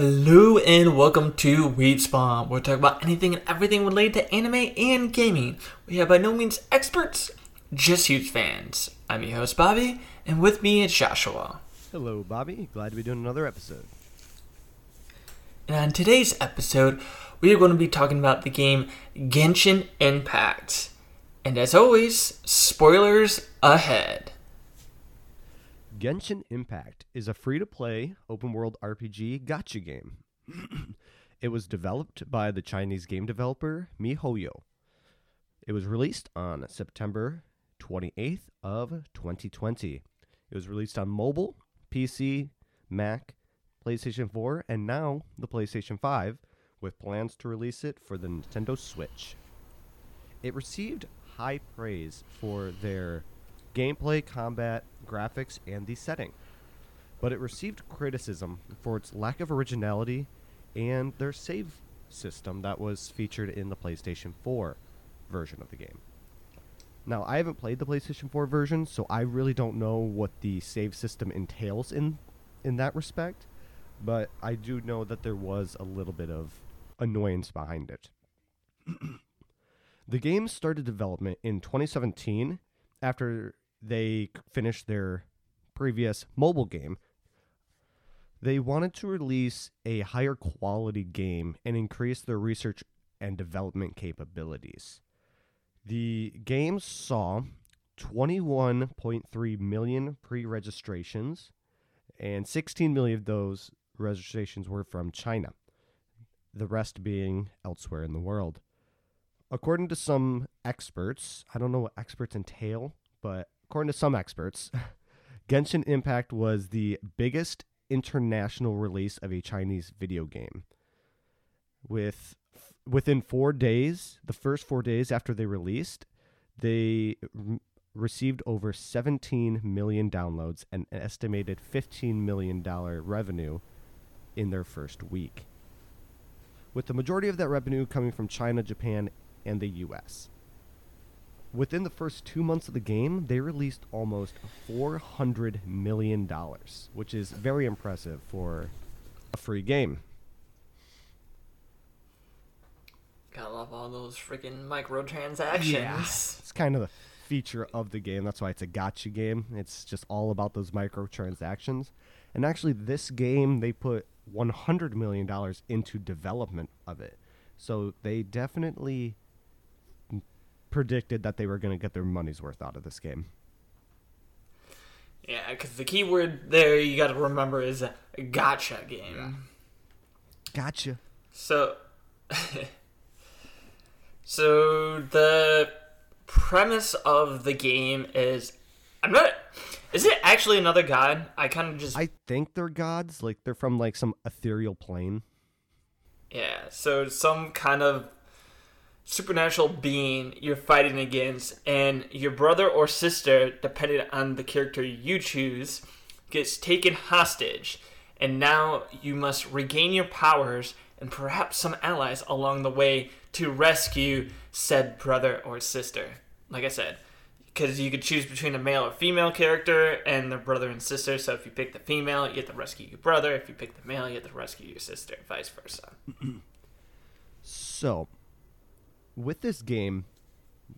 Hello and welcome to Weed Spawn. We're talking about anything and everything related to anime and gaming. We are by no means experts, just huge fans. I'm your host Bobby, and with me is Joshua. Hello, Bobby. Glad to be doing another episode. And on today's episode, we are going to be talking about the game Genshin Impact. And as always, spoilers ahead. Genshin Impact is a free to play open world RPG gacha game. it was developed by the Chinese game developer MiHoYo. It was released on September 28th of 2020. It was released on mobile, PC, Mac, PlayStation 4, and now the PlayStation 5 with plans to release it for the Nintendo Switch. It received high praise for their gameplay, combat, graphics, and the setting. But it received criticism for its lack of originality and their save system that was featured in the PlayStation 4 version of the game. Now, I haven't played the PlayStation 4 version, so I really don't know what the save system entails in in that respect, but I do know that there was a little bit of annoyance behind it. the game started development in 2017 after they finished their previous mobile game. They wanted to release a higher quality game and increase their research and development capabilities. The game saw 21.3 million pre registrations, and 16 million of those registrations were from China, the rest being elsewhere in the world. According to some experts, I don't know what experts entail, but according to some experts, Genshin Impact was the biggest international release of a Chinese video game. With within 4 days, the first 4 days after they released, they r- received over 17 million downloads and an estimated 15 million dollar revenue in their first week. With the majority of that revenue coming from China, Japan, and the US within the first two months of the game, they released almost $400 million, which is very impressive for a free game. Gotta love all those freaking microtransactions. Yeah. It's kind of the feature of the game. That's why it's a gotcha game. It's just all about those microtransactions. And actually, this game, they put $100 million into development of it. So they definitely predicted that they were going to get their money's worth out of this game. Yeah, because the key word there you got to remember is gotcha game. Yeah. Gotcha. So, so the premise of the game is, I'm not. Is it actually another god? I kind of just. I think they're gods. Like they're from like some ethereal plane. Yeah. So some kind of supernatural being you're fighting against, and your brother or sister, depending on the character you choose, gets taken hostage, and now you must regain your powers and perhaps some allies along the way to rescue said brother or sister. Like I said, because you could choose between a male or female character and their brother and sister. So if you pick the female, you get to rescue your brother. If you pick the male, you get to rescue your sister, vice versa. so, with this game,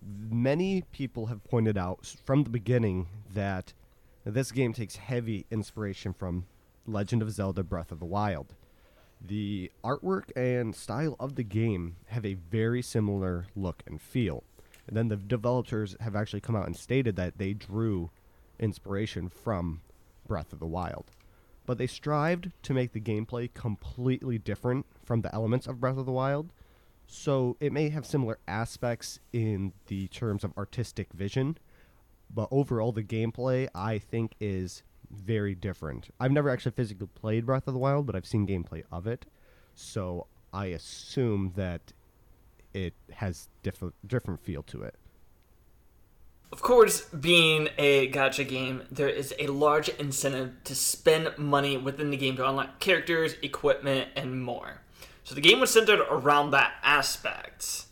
many people have pointed out from the beginning that this game takes heavy inspiration from Legend of Zelda Breath of the Wild. The artwork and style of the game have a very similar look and feel. And then the developers have actually come out and stated that they drew inspiration from Breath of the Wild. But they strived to make the gameplay completely different from the elements of Breath of the Wild so it may have similar aspects in the terms of artistic vision, but overall the gameplay I think is very different. I've never actually physically played Breath of the Wild, but I've seen gameplay of it. So I assume that it has different different feel to it. Of course, being a gacha game, there is a large incentive to spend money within the game to unlock characters, equipment, and more. So the game was centered around that aspect.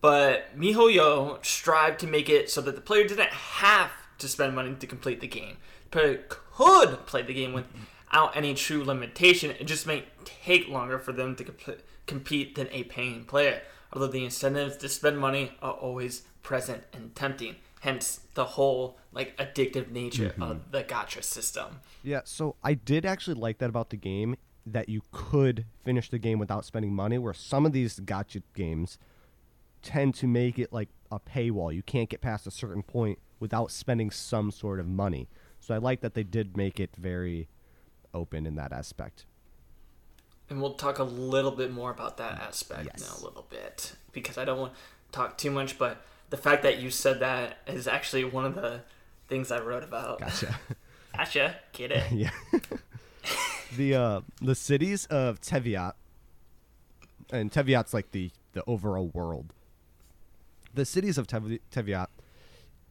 But MiHoYo strived to make it so that the player didn't have to spend money to complete the game. The player could play the game without any true limitation, it just may take longer for them to comp- compete than a paying player. Although the incentives to spend money are always present and tempting, hence the whole like addictive nature mm-hmm. of the gacha system. Yeah, so I did actually like that about the game that you could finish the game without spending money, where some of these gotcha games tend to make it like a paywall. You can't get past a certain point without spending some sort of money. So I like that they did make it very open in that aspect. And we'll talk a little bit more about that aspect Yes. in a little bit because I don't want to talk too much, but the fact that you said that is actually one of the things I wrote about. Gotcha. Gotcha, get it? yeah. the uh the cities of Teviat and Teviat's like the the overall world. The cities of Tevi- Teviat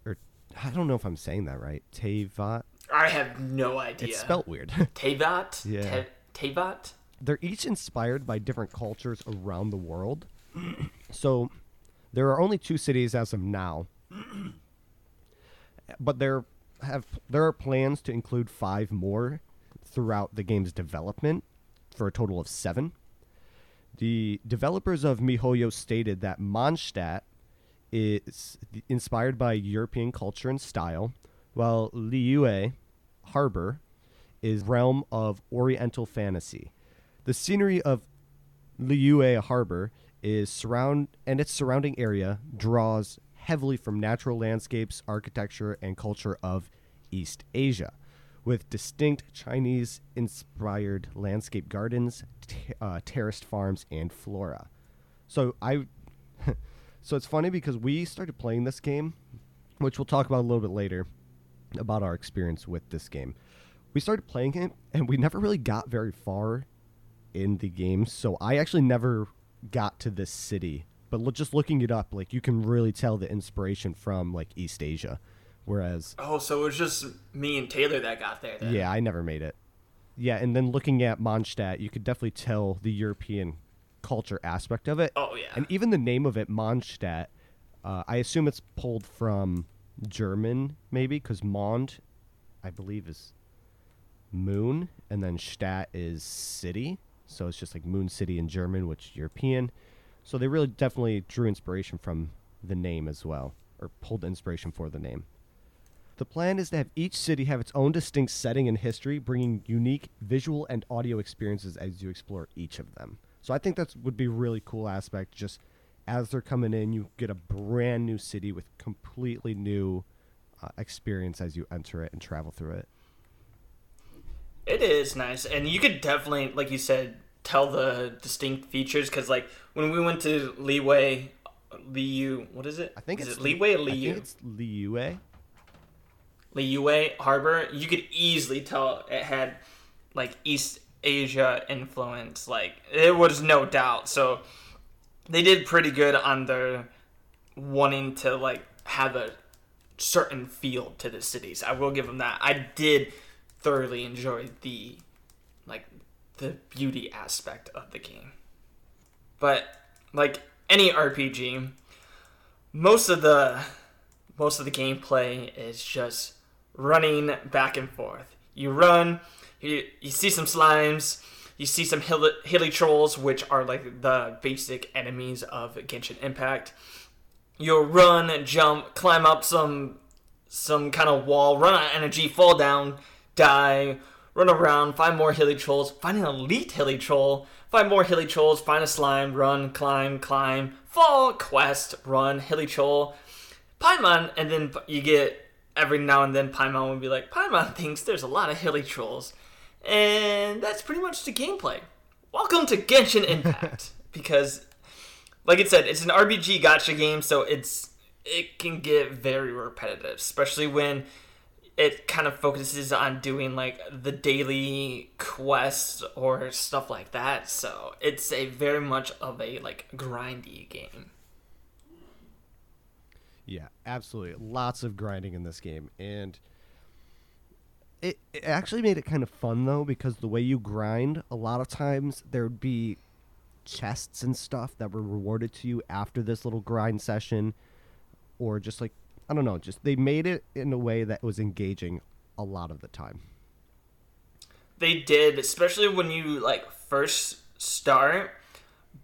or I don't know if I'm saying that right. Tevat. I have no idea. It's spelt weird. Tevat? Yeah. Te- Tevat? They're each inspired by different cultures around the world. so there are only two cities as of now. but there have there are plans to include five more throughout the game's development for a total of 7. The developers of MiHoYo stated that Mondstadt is inspired by European culture and style, while Liyue Harbor is realm of Oriental fantasy. The scenery of Liyue Harbor is surround and its surrounding area draws heavily from natural landscapes, architecture, and culture of East Asia, with distinct Chinese-inspired landscape gardens, uh, terraced farms, and flora. So I, so it's funny because we started playing this game, which we'll talk about a little bit later, about our experience with this game. We started playing it, and we never really got very far in the game. So I actually never got to this city, but just looking it up, like you can really tell the inspiration from like East Asia. Whereas, Oh, so it was just me and Taylor that got there then. yeah, I never made it. Yeah, and then looking at Mondstadt, you could definitely tell the European culture aspect of it. Oh, yeah. And even the name of it, Mondstadt, uh, I assume it's pulled from German, maybe, because Mond, I believe, is moon, and then Stadt is city. So it's just like Moon City in German, which is European. So they really definitely drew inspiration from the name as well, or pulled inspiration for the name. The plan is to have each city have its own distinct setting and history, bringing unique visual and audio experiences as you explore each of them. So I think that would be a really cool aspect. Just as they're coming in, you get a brand new city with completely new uh, experience as you enter it and travel through it. It is nice, and you could definitely, like you said, tell the distinct features because, like, when we went to Leeway, Liu, what is it? I think is it's it Leeway or I Liu? think it's Liyue. Liyue Harbor. You could easily tell it had like East Asia influence. Like, there was no doubt. So they did pretty good on their wanting to like have a certain feel to the cities. I will give them that. I did thoroughly enjoy the like the beauty aspect of the game. But like any RPG, most of the most of the gameplay is just running back and forth. You run, you, you see some slimes, you see some hilly, hilichurls, which are like the basic enemies of Genshin Impact. You'll run, jump, climb up some some kind of wall, run out of energy, fall down, die, run around, find more hilichurls, find an elite hilichurl, find more hilichurls, find a slime, run, climb, climb, fall, quest, run, hilichurl, Paimon, and then you get every now and then Paimon would be like, Paimon thinks there's a lot of hilichurls. And that's pretty much the gameplay. Welcome to Genshin Impact. because, like it said, it's an RPG gotcha game, so it's it can get very repetitive, especially when it kind of focuses on doing like the daily quests or stuff like that. So it's a very much of a like grindy game. Absolutely. Lots of grinding in this game, and it, it actually made it kind of fun though because the way you grind, a lot of times there would be chests and stuff that were rewarded to you after this little grind session, or just like I don't know, just they made it in a way that was engaging a lot of the time. they did, especially when you like first start.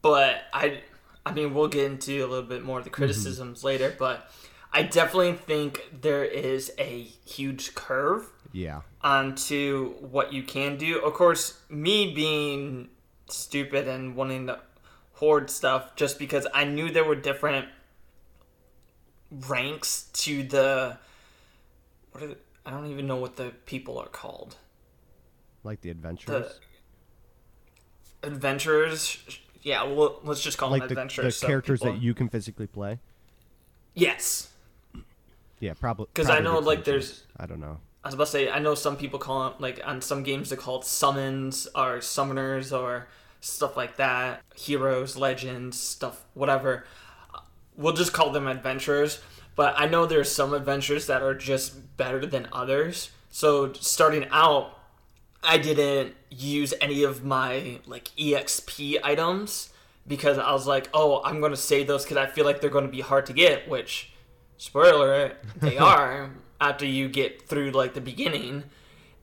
But I, I mean, we'll get into a little bit more of the criticisms mm-hmm. later. But I definitely think there is a huge curve. Yeah. Onto what you can do. Of course, me being stupid and wanting to hoard stuff just because I knew there were different ranks to the what are, I don't even know what the people are called. Like the adventurers. The adventurers. Yeah, well, let's just call like them the, adventurers. The so characters people... that you can physically play. Yes. Yeah, probably. Because I know, like, there's. I don't know. I was about to say, I know some people call it like on some games they call it summons or summoners or stuff like that. Heroes, legends, stuff, whatever. We'll just call them adventurers. But I know there's some adventures that are just better than others. So starting out, I didn't use any of my like EXP items because I was like, oh, I'm going to save those because I feel like they're going to be hard to get, which, spoiler, they are after you get through like the beginning.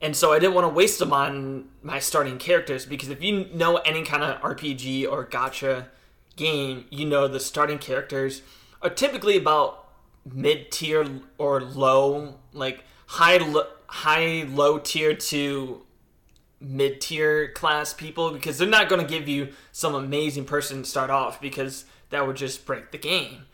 And so I didn't want to waste them on my starting characters because if you know any kind of RPG or gotcha game, you know the starting characters are typically about mid tier or low, like high high low tier to mid tier class people because they're not going to give you some amazing person to start off because that would just break the game.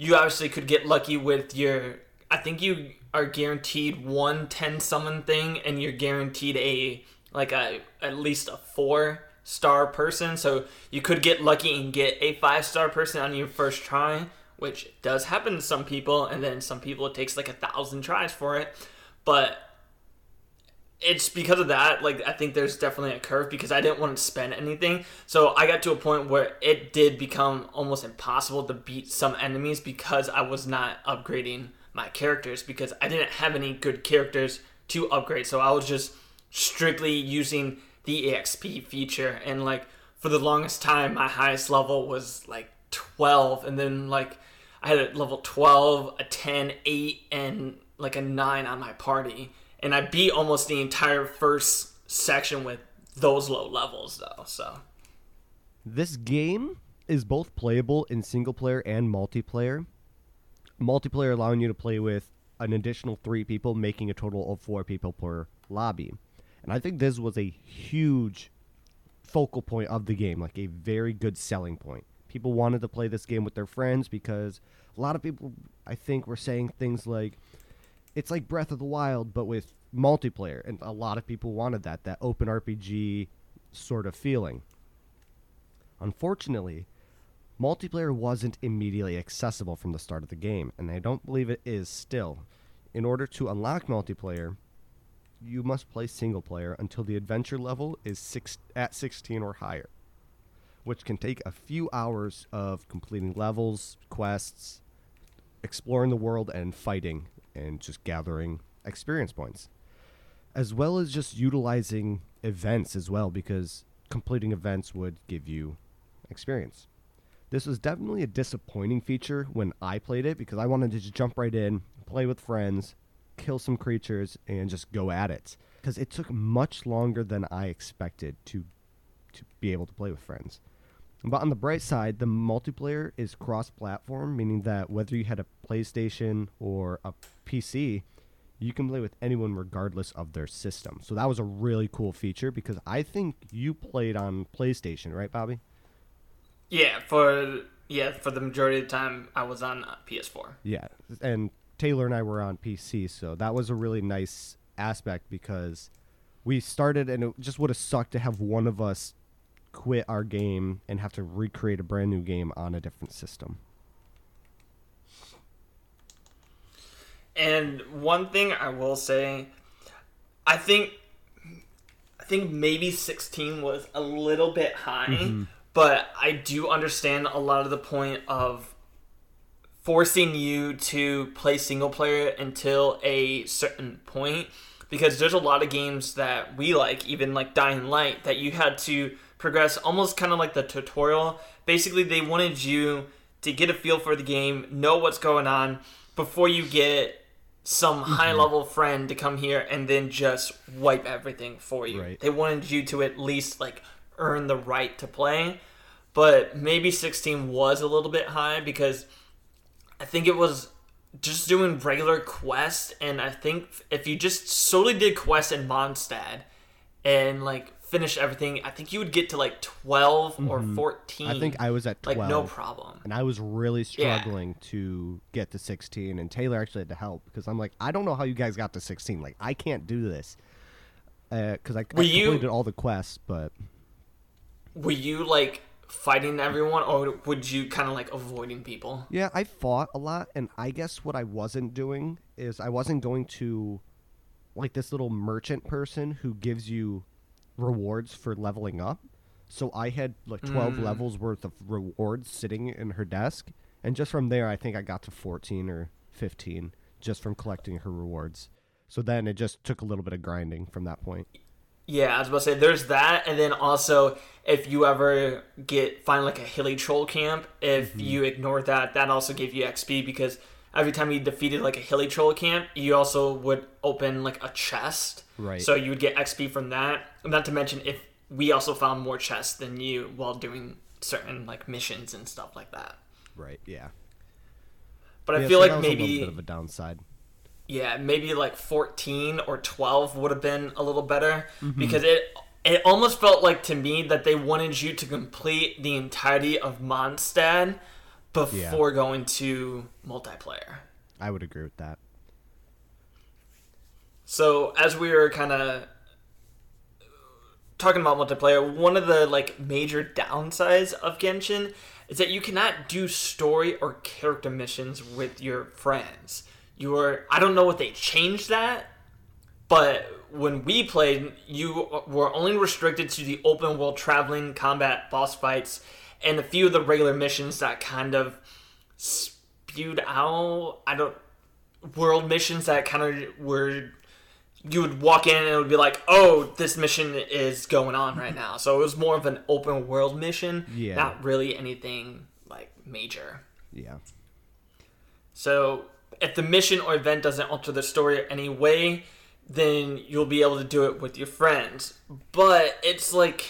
You obviously could get lucky with your. I think you are guaranteed one 10 summon thing and you're guaranteed a like a at least a four star person so you could get lucky and get a five star person on your first try which does happen to some people, and then some people it takes like a thousand tries for it. But it's because of that, like I think there's definitely a curve because I didn't want to spend anything. So I got to a point where it did become almost impossible to beat some enemies because I was not upgrading my characters because I didn't have any good characters to upgrade. So I was just strictly using the EXP feature and like for the longest time my highest level was like 12 and then like I had a level 12, a 10, 8, and like a 9 on my party. And I beat almost the entire first section with those low levels, though. So. This game is both playable in single player and multiplayer. Multiplayer allowing you to play with an additional three people, making a total of four people per lobby. And I think this was a huge focal point of the game, like a very good selling point people wanted to play this game with their friends because a lot of people, I think, were saying things like, it's like Breath of the Wild, but with multiplayer. And a lot of people wanted that, that open RPG sort of feeling. Unfortunately, multiplayer wasn't immediately accessible from the start of the game, and I don't believe it is still. In order to unlock multiplayer, you must play single player until the adventure level is six, at 16 or higher which can take a few hours of completing levels, quests, exploring the world, and fighting, and just gathering experience points. As well as just utilizing events as well, because completing events would give you experience. This was definitely a disappointing feature when I played it because I wanted to just jump right in, play with friends, kill some creatures, and just go at it. Because it took much longer than I expected to to be able to play with friends. But on the bright side, the multiplayer is cross-platform, meaning that whether you had a PlayStation or a PC, you can play with anyone regardless of their system. So that was a really cool feature because I think you played on PlayStation, right, Bobby? Yeah, for yeah, for the majority of the time I was on uh, PS4. Yeah, and Taylor and I were on PC, so that was a really nice aspect because we started and it just would have sucked to have one of us quit our game and have to recreate a brand new game on a different system. And one thing I will say, I think I think maybe 16 was a little bit high, mm-hmm. but I do understand a lot of the point of forcing you to play single player until a certain point because there's a lot of games that we like, even like Dying Light, that you had to progress almost kind of like the tutorial. Basically, they wanted you to get a feel for the game, know what's going on before you get some mm-hmm. high level friend to come here and then just wipe everything for you. Right. They wanted you to at least like earn the right to play. But maybe 16 was a little bit high because I think it was just doing regular quests and I think if you just solely did quests in Mondstadt and like finish everything, I think you would get to like 12 or 14. Mm-hmm. I think I was at like 12. no problem. and I was really Yeah. struggling to get to 16 and Taylor actually had to help because I'm like I don't know how you guys got to 16 like I can't do this because I, I Were you- completed all the quests but Were you like fighting everyone or would you kind of like avoiding people? yeah I fought a lot and I guess what I wasn't doing is I wasn't going to like this little merchant person who gives you rewards for leveling up so I had like 12 Mm. levels worth of rewards sitting in her desk and just from there I think I got to 14 or 15 just from collecting her rewards so then it just took a little bit of grinding from that point Yeah, I was about to say there's that, and then also if you ever get find like a hilichurl camp, if Mm-hmm. you ignore that, that also gave you XP because every time you defeated like a hilichurl camp, you also would open like a chest. Right. So you would get XP from that. Not to mention if we also found more chests than you while doing certain like missions and stuff like that. right yeah But I feel so like a maybe little bit of a downside yeah, maybe like 14 or 12 would have been a little better Mm-hmm. because it it almost felt like to me that they wanted you to complete the entirety of Mondstadt before going to multiplayer. I would agree with that So as we were kind of talking about multiplayer, one of the like major downsides of Genshin is that you cannot do story or character missions with your friends. You are I don't know what they changed that, but when we played, you were only restricted to the open world traveling combat boss fights and a few of the regular missions that kind of spewed out. I don't world missions that kind of were you would walk in and it would be like, oh, this mission is going on right now. So it was more of an open world mission, Yeah. not really anything like major. yeah So if the mission or event doesn't alter the story in any way, then you'll be able to do it with your friends. But it's like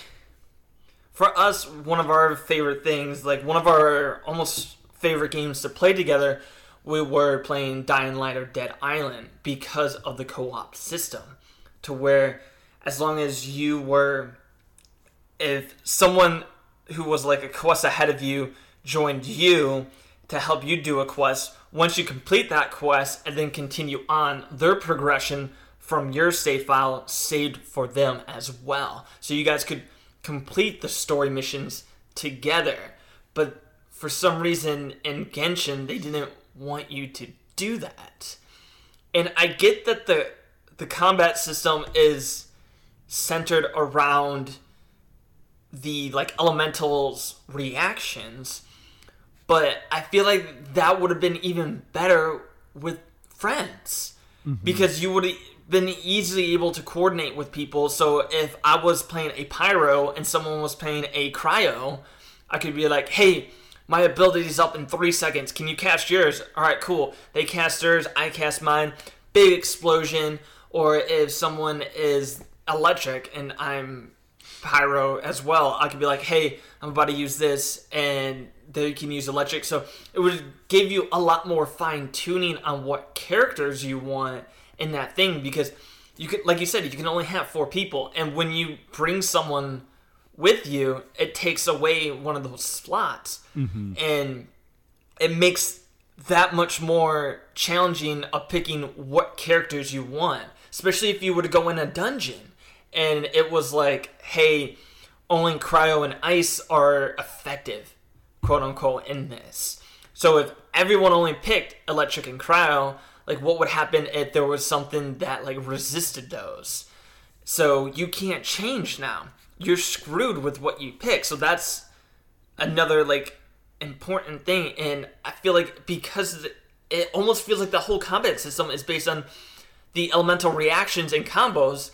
for us, one of our favorite things, like one of our almost favorite games to play together, we were playing Dying Light or Dead Island because of the co-op system. To where as long as you were if someone who was like a quest ahead of you joined you to help you do a quest, once you complete that quest and then continue on, their progression from your save file saved for them as well. So you guys could complete the story missions together. But for some reason in Genshin, they didn't want you to do that. And I get that the the combat system is centered around the like elementals reactions but i feel like that would have been even better with friends mm-hmm. because you would been easily able to coordinate with people. So if i was playing a pyro and someone was playing a cryo i could be like hey my ability's up in three seconds. Can you cast yours? All right cool. They cast theirs. I cast mine. Big explosion. Or if someone is electric and i'm pyro as well. I could be like, hey, I'm about to use this, and they can use electric. So it would give you a lot more fine tuning on what characters you want in that thing because you could, like you said, you can only have four people, and when you bring someone with you, it takes away one of those slots, mm-hmm. and it makes that much more challenging of picking what characters you want, especially if you were to go in a dungeon and it was like, hey, only cryo and ice are effective, quote unquote, in this. So if everyone only picked electric and cryo, like what would happen if there was something that like resisted those? So you can't change now. You're screwed with what you pick. So that's another like important thing and i feel like because it almost feels like the whole combat system is based on the elemental reactions and combos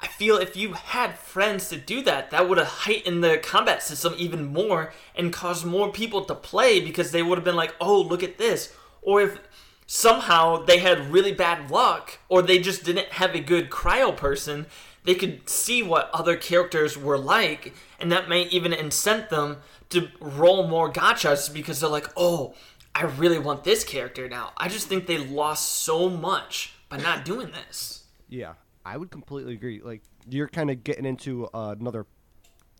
i feel if you had friends to do that that would have heightened the combat system even more and caused more people to play because they would have been like oh look at this or if somehow they had really bad luck or they just didn't have a good cryo person, they could see what other characters were like, and that may even incent them to roll more gotchas because they're like, oh, I really want this character now. I just think they lost so much by not doing this. Yeah, I would completely agree. Like you're kind of getting into uh, another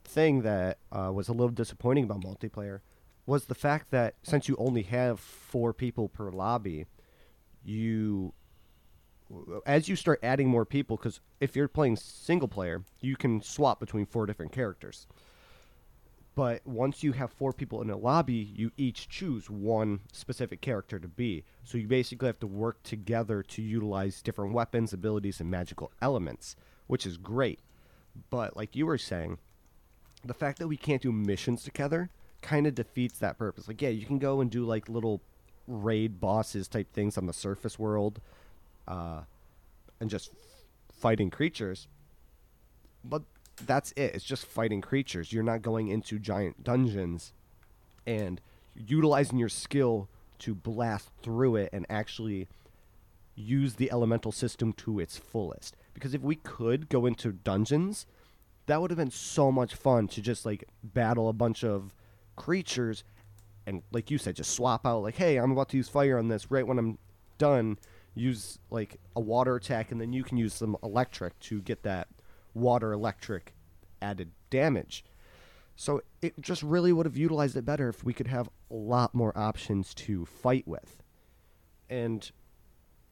thing that uh, was a little disappointing about multiplayer was the fact that since you only have four people per lobby, you as you start adding more people because if you're playing single player you can swap between four different characters. But once you have four people in a lobby you each choose one specific character to be. So you basically have to work together to utilize different weapons abilities and magical elements which is great. But like you were saying the fact that we can't do missions together kind of defeats that purpose. Like yeah you can go and do like little raid bosses type things on the surface world uh, and just fighting creatures. But that's it. It's just fighting creatures. You're not going into giant dungeons and utilizing your skill to blast through it and actually use the elemental system to its fullest. Because if we could go into dungeons, that would have been so much fun to just like battle a bunch of creatures and like you said just swap out like hey, I'm about to use fire on this right when I'm done use like a water attack, and then you can use some electric to get that water electric added damage. So it just really would have utilized it better if we could have a lot more options to fight with. And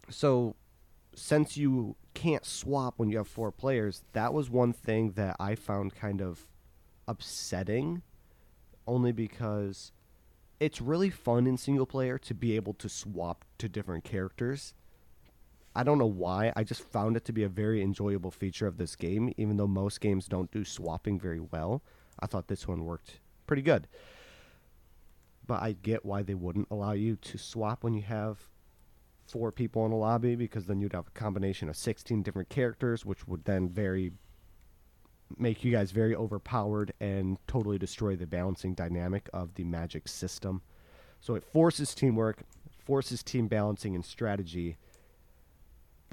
so since you can't swap when you have four players, that was one thing that I found kind of upsetting only because it's really fun in single player to be able to swap to different characters I don't know why. I just found it to be a very enjoyable feature of this game, even though most games don't do swapping very well. I thought this one worked pretty good. But I get why they wouldn't allow you to swap when you have four people in a lobby, because then you'd have a combination of 16 different characters, which would then very make you guys very overpowered and totally destroy the balancing dynamic of the magic system. So it forces teamwork, forces team balancing and strategy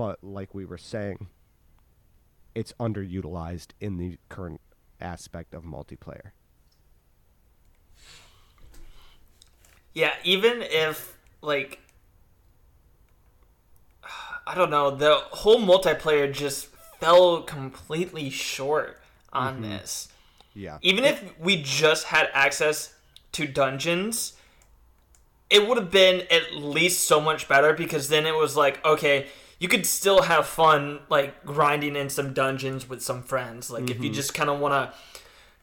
but like we were saying, it's underutilized in the current aspect of multiplayer. Yeah, even if like I don't know, the whole multiplayer just fell completely short on mm-hmm. this. Yeah. Even if we just had access to dungeons, it would have been at least so much better because then it was like, okay, you could still have fun like grinding in some dungeons with some friends. Like mm-hmm. if you mm-hmm. just kind of want to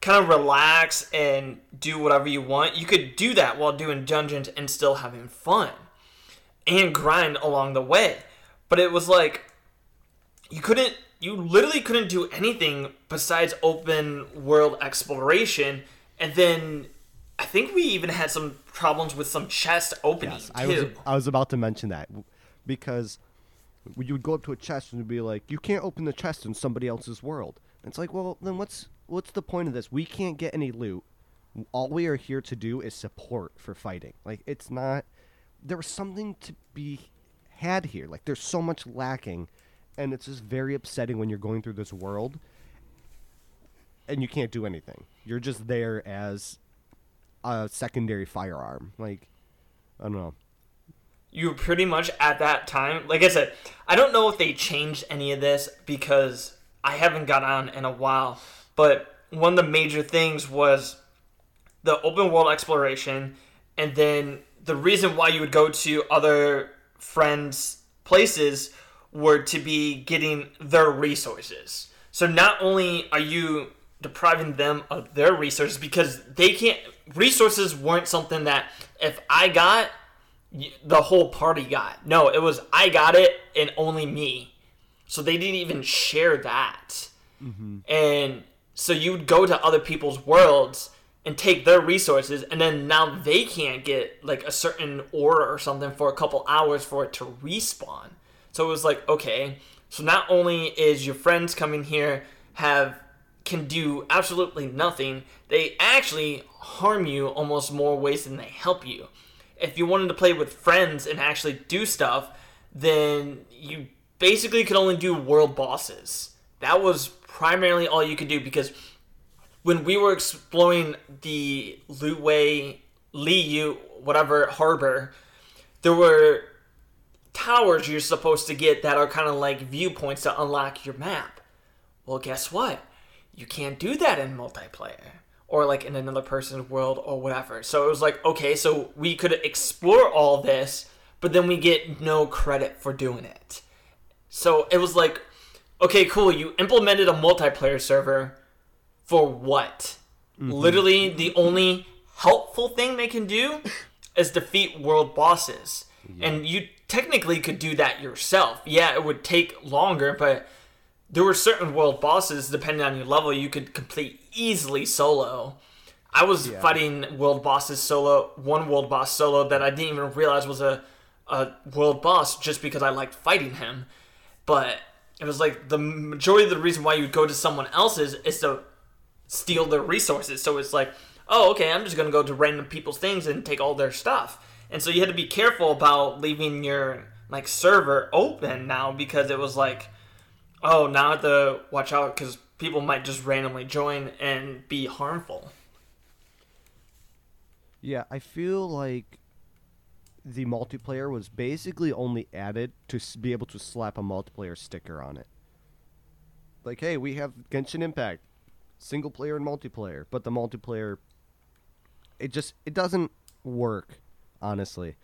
kind of relax and do whatever you want, you could do that while doing dungeons and still having fun and grind along the way. But it was like you couldn't you literally couldn't do anything besides open world exploration and then I think we even had some problems with some chest openings. yes, I was I was about to mention that because you would go up to a chest and be like, "You can't open the chest in somebody else's world." And it's like, well, then what's what's the point of this? We can't get any loot. All we are here to do is support for fighting. Like it's not. There was something to be had here. Like there's so much lacking, and it's just very upsetting when you're going through this world and you can't do anything. You're just there as a secondary firearm. Like I don't know you pretty much at that time, like I said, I don't know if they changed any of this because I haven't got on in a while, but one of the major things was the open world exploration and then the reason why you would go to other friends' places were to be getting their resources. So not only are you depriving them of their resources because they can't resources weren't something that if I got the whole party got. No, it was I got it and only me. So they didn't even share that. Mm-hmm. And so you would go to other people's worlds and take their resources, and then now they can't get like a certain order or something for a couple hours for it to respawn. So it was like, okay, so not only is your friends coming here have can do absolutely nothing, they actually harm you almost more ways than they help you if you wanted to play with friends and actually do stuff, then you basically could only do world bosses. That was primarily all you could do because when we were exploring the Liyue, Liu, whatever harbor, there were towers you're supposed to get that are kind of like viewpoints to unlock your map. Well, guess what? You can't do that in multiplayer or like in another person's world or whatever. So it was like, okay, so we could explore all this, but then we get no credit for doing it. So it was like, okay, cool, you implemented a multiplayer server for what? Mm-hmm. Literally, the only helpful thing they can do is defeat world bosses. Yeah. And you technically could do that yourself. Yeah, it would take longer, but there were certain world bosses, depending on your level, you could complete easily solo. I was yeah. fighting world bosses solo, one world boss solo that I didn't even realize was a, a world boss just because I liked fighting him. But it was like the majority of the reason why you would go to someone else's is to steal their resources. So it's like, oh, okay, I'm just gonna go to random people's things and take all their stuff. And so you had to be careful about leaving your like server open now because it was like, oh, now I have to watch out because people might just randomly join and be harmful. Yeah, I feel like the multiplayer was basically only added to be able to slap a multiplayer sticker on it. Like, hey, we have Genshin Impact, single player and multiplayer, but the multiplayer, it just it doesn't work, honestly.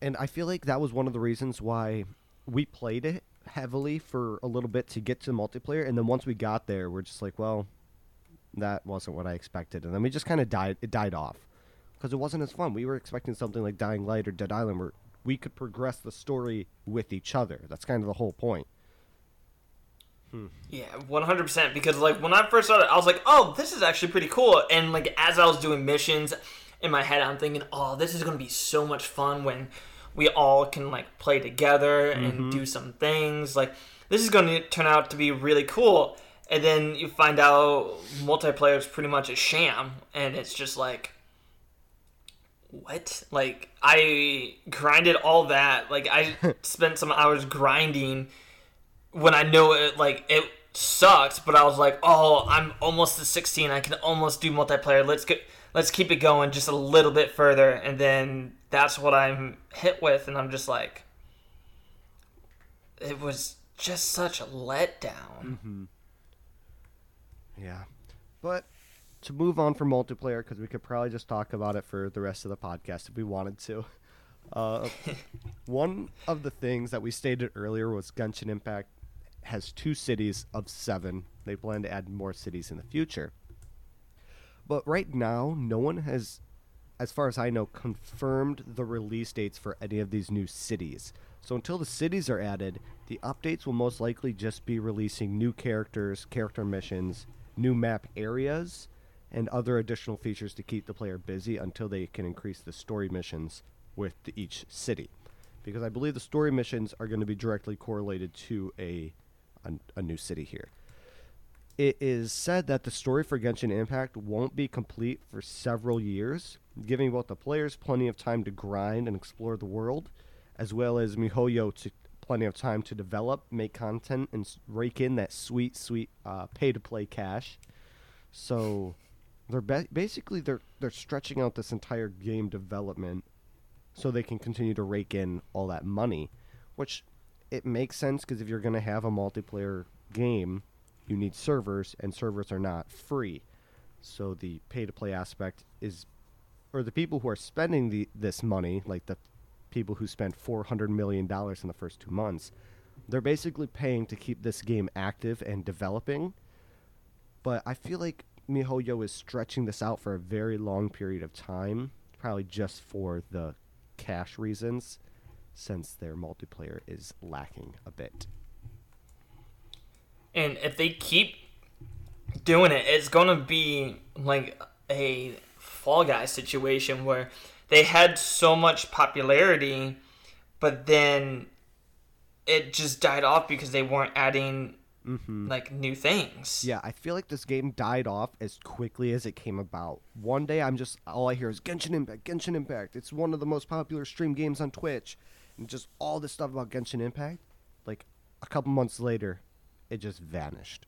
And I feel like that was one of the reasons why we played it heavily for a little bit to get to multiplayer, and then once we got there, we're just like, well, that wasn't what I expected, and then we just kind of died. It died off because it wasn't as fun. We were expecting something like Dying Light or Dead Island, where we could progress the story with each other. That's kind of the whole point. Hmm. Yeah, one hundred percent. Because like when I first started, I was like, "Oh, this is actually pretty cool." And like as I was doing missions in my head, I'm thinking, "Oh, this is gonna be so much fun when we all can like play together and mm-hmm. do some things. Like this is going to turn out to be really cool. And then you find out multiplayer is pretty much a sham, and it's just like, what? Like I grinded all that. Like I spent some hours grinding when I know it. Like it sucks, but I was like, oh, I'm almost to 16. I can almost do multiplayer. Let's get let's keep it going just a little bit further, and then that's what I'm hit with, and I'm just like, it was just such a letdown. Mm-hmm. Yeah, but to move on from multiplayer, because we could probably just talk about it for the rest of the podcast if we wanted to. Uh, one of the things that we stated earlier was Genshin Impact has two cities of seven. They plan to add more cities in the future. But right now, no one has as far as I know, confirmed the release dates for any of these new cities. So until the cities are added, the updates will most likely just be releasing new characters, character missions, new map areas, and other additional features to keep the player busy until they can increase the story missions with each city. Because I believe the story missions are going to be directly correlated to a, a, a new city here it is said that the story for Genshin Impact won't be complete for several years, giving both the players plenty of time to grind and explore the world, as well as MiHoYo to plenty of time to develop, make content, and rake in that sweet, sweet uh, pay-to-play cash. So they're ba- basically they're they're stretching out this entire game development so they can continue to rake in all that money, which it makes sense because if you're going to have a multiplayer game you need servers, and servers are not free. So the pay to play aspect is, or the people who are spending the this money, like the people who spent four hundred million dollars in the first two months, they're basically paying to keep this game active and developing. But I feel like MiHoYo is stretching this out for a very long period of time, probably just for the cash reasons, since their multiplayer is lacking a bit. And if they keep doing it, it's gonna be like a Fall Guy situation where they had so much popularity, but then it just died off because they weren't adding Mm-hmm. like new things. Yeah, I feel like this game died off as quickly as it came about. One day, I'm just all I hear is Genshin Impact, Genshin Impact. It's one of the most popular stream games on Twitch, and just all this stuff about Genshin Impact. Like a couple months later, it just vanished.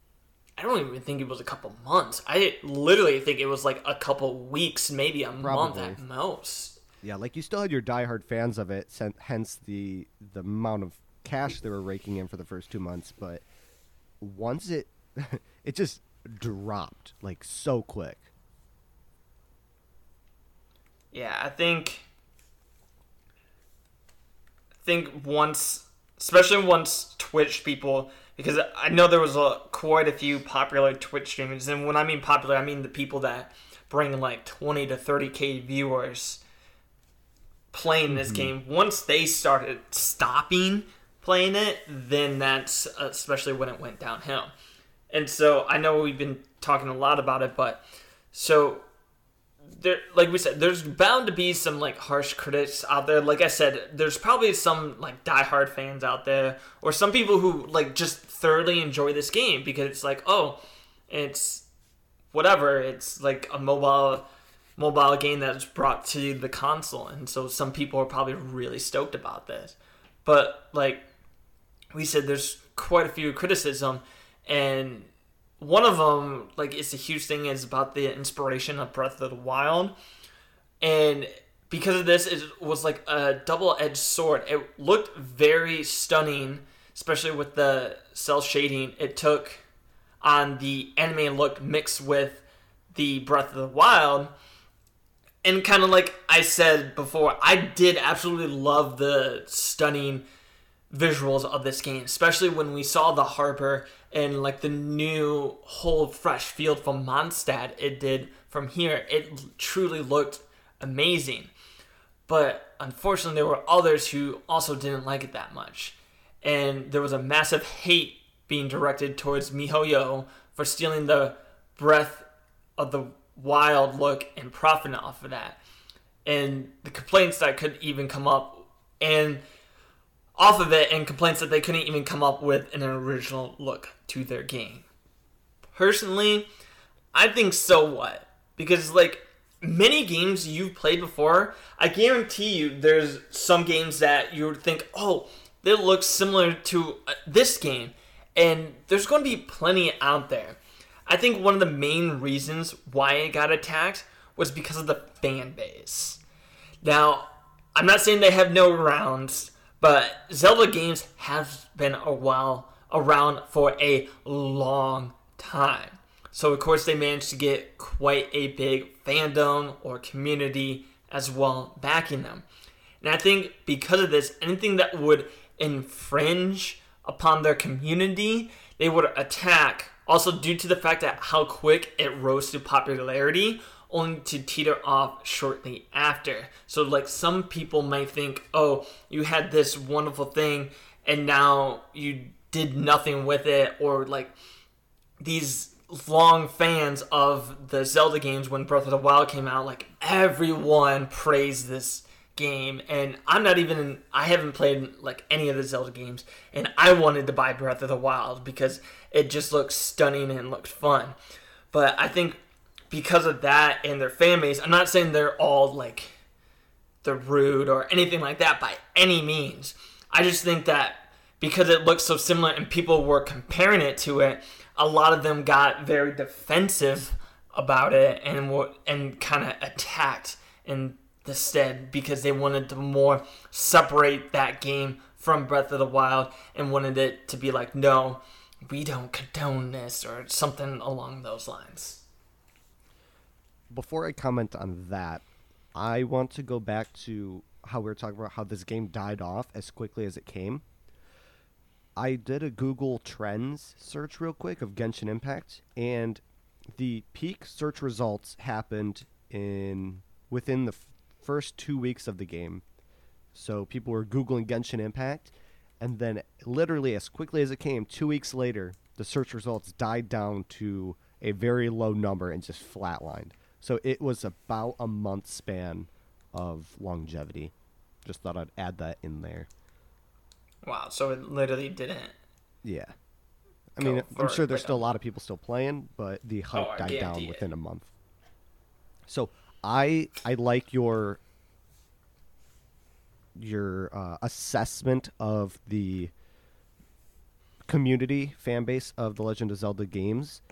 I don't even think it was a couple months. I literally think it was like a couple weeks, maybe a month at most. Yeah, like you still had your diehard fans of it, hence the the amount of cash they were raking in for the first two months. But once it, it just dropped like so quick. Yeah, I think. I think once, especially once Twitch people, because I know there was a, quite a few popular Twitch streamers, and when I mean popular, I mean the people that bring like twenty to thirty k viewers playing this mm-hmm. game. Once they started stopping playing it, then that's especially when it went downhill. And so I know we've been talking a lot about it, but so there like we said there's bound to be some like harsh critics out there. Like i said there's probably some like diehard fans out there or some people who like just thoroughly enjoy this game because it's like oh it's whatever. It's like a mobile mobile game that's brought to the console. And so some people are probably really stoked about this. But like we said there's quite a few criticism and one of them like it's a huge thing is about the inspiration of breath of the wild. And because of this it was like a double-edged sword. It looked very stunning especially with the cel shading it took on the anime look mixed with the breath of the wild. And kind of like i said before i did absolutely love the stunning visuals of this game, especially when we saw the harbor and like the new whole fresh field from Mondstadt it did from here. It truly looked amazing. But unfortunately, there were others who also didn't like it that much. And there was a massive hate being directed towards MiHoYo for stealing the breath of the wild look and profiting off of that. And the complaints that could even come up and off of it and complaints that they couldn't even come up with an original look to their game. Personally, I think so what? Because like many games you've played before, I guarantee you there's some games that you would think, "Oh, they looks similar to uh, this game." And there's going to be plenty out there. I think one of the main reasons why it got attacked was because of the fan base. Now, I'm not saying they have no rounds but Zelda games have been a while around for a long time. So of course they managed to get quite a big fandom or community as well backing them. And I think because of this, anything that would infringe upon their community, they would attack. Also due to the fact that how quick it rose to popularity, only to teeter off shortly after. So, like, some people might think, oh, you had this wonderful thing and now you did nothing with it, or like these long fans of the Zelda games when Breath of the Wild came out, like, everyone praised this game and I'm not even I haven't played like any of the Zelda games and I wanted to buy Breath of the Wild because it just looked stunning and looked fun. But I think because of that and their fan base, I'm not saying they're all like they're rude or anything like that by any means. I just think that because it looks so similar and people were comparing it to it, a lot of them got very defensive about it and were, and kind of attacked in the stead because they wanted to more separate that game from Breath of the Wild and wanted it to be like, no, we don't condone this or something along those lines before I comment on that, I want to go back to how we were talking about how this game died off as quickly as it came. I did a Google Trends search real quick of Genshin Impact, and the peak search results happened in within the f- first two weeks of the game. So people were googling Genshin Impact, and then literally as quickly as it came, two weeks later, the search results died down to a very low number and just flatlined. So it was about a month span of longevity. Just thought I'd add that in there. Wow, so it literally didn't. Yeah. I mean, I'm sure there's still a lot of people still playing, but the hype Oh, died down it. within a month. So I I like your your uh, assessment of the community fan base of the Legend of Zelda games.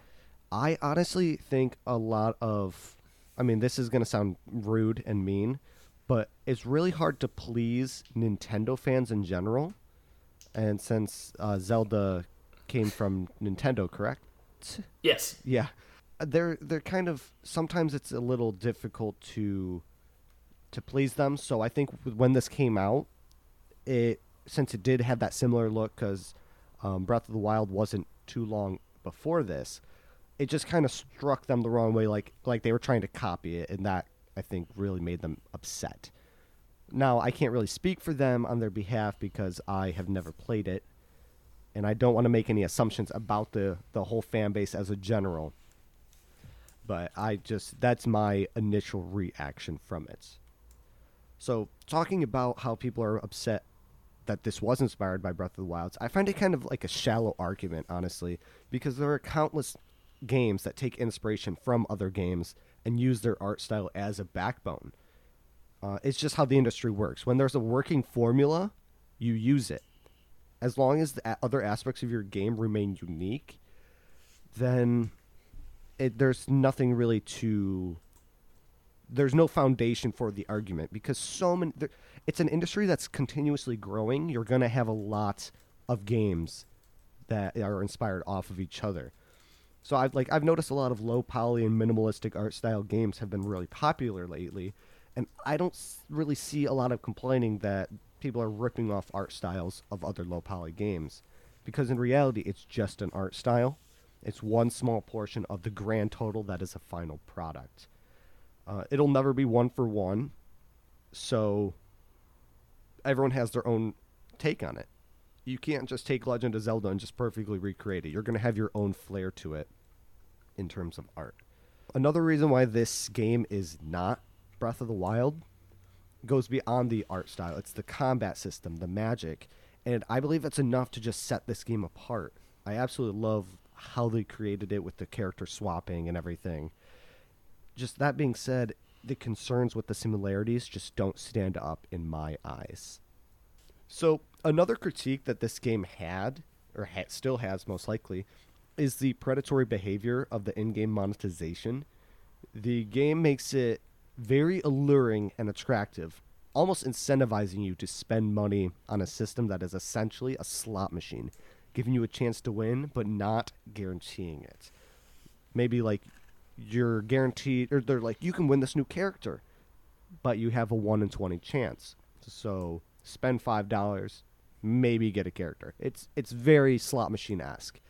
I honestly think a lot of I mean this is going to sound rude and mean, but it's really hard to please Nintendo fans in general. And since uh, Zelda came from Nintendo, correct? Yes. Yeah, they're they're kind of sometimes it's a little difficult to to please them. So I think when this came out, it since it did have that similar look because um, Breath of the Wild wasn't too long before this, it just kind of struck them the wrong way, like like they were trying to copy it, and that I think really made them upset. Now I can't really speak for them on their behalf because I have never played it, and I don't want to make any assumptions about the the whole fan base as a general. But I just that's my initial reaction from it. So talking about how people are upset that this was inspired by Breath of the Wilds, I find it kind of like a shallow argument, honestly, because there are countless games that take inspiration from other games and use their art style as a backbone. Uh, it's just how the industry works. When there's a working formula, you use it. As long as the other aspects of your game remain unique, then it, there's nothing really to. There's no foundation for the argument because so many. There, it's an industry that's continuously growing. You're gonna have a lot of games that are inspired off of each other. So I've like I've noticed a lot of low poly and minimalistic art style games have been really popular lately, and I don't really see a lot of complaining that people are ripping off art styles of other low poly games, because in reality it's just an art style. It's one small portion of the grand total that is a final product. Uh, it'll never be one for one, so everyone has their own take on it. You can't just take Legend of Zelda and just perfectly recreate it. You're going to have your own flair to it in terms of art. Another reason why this game is not Breath of the Wild goes beyond the art style. It's the combat system, the magic, and I believe that's enough to just set this game apart. I absolutely love how they created it with the character swapping and everything. Just that being said, the concerns with the similarities just don't stand up in my eyes. So another critique that this game had, or ha- still has most likely, is the predatory behavior of the in-game monetization. The game makes it very alluring and attractive, almost incentivizing you to spend money on a system that is essentially a slot machine, giving you a chance to win but not guaranteeing it. Maybe like you're guaranteed, or they're like you can win this new character, but you have a one in twenty chance. So spend five dollars, maybe get a character. It's it's very slot machine esque.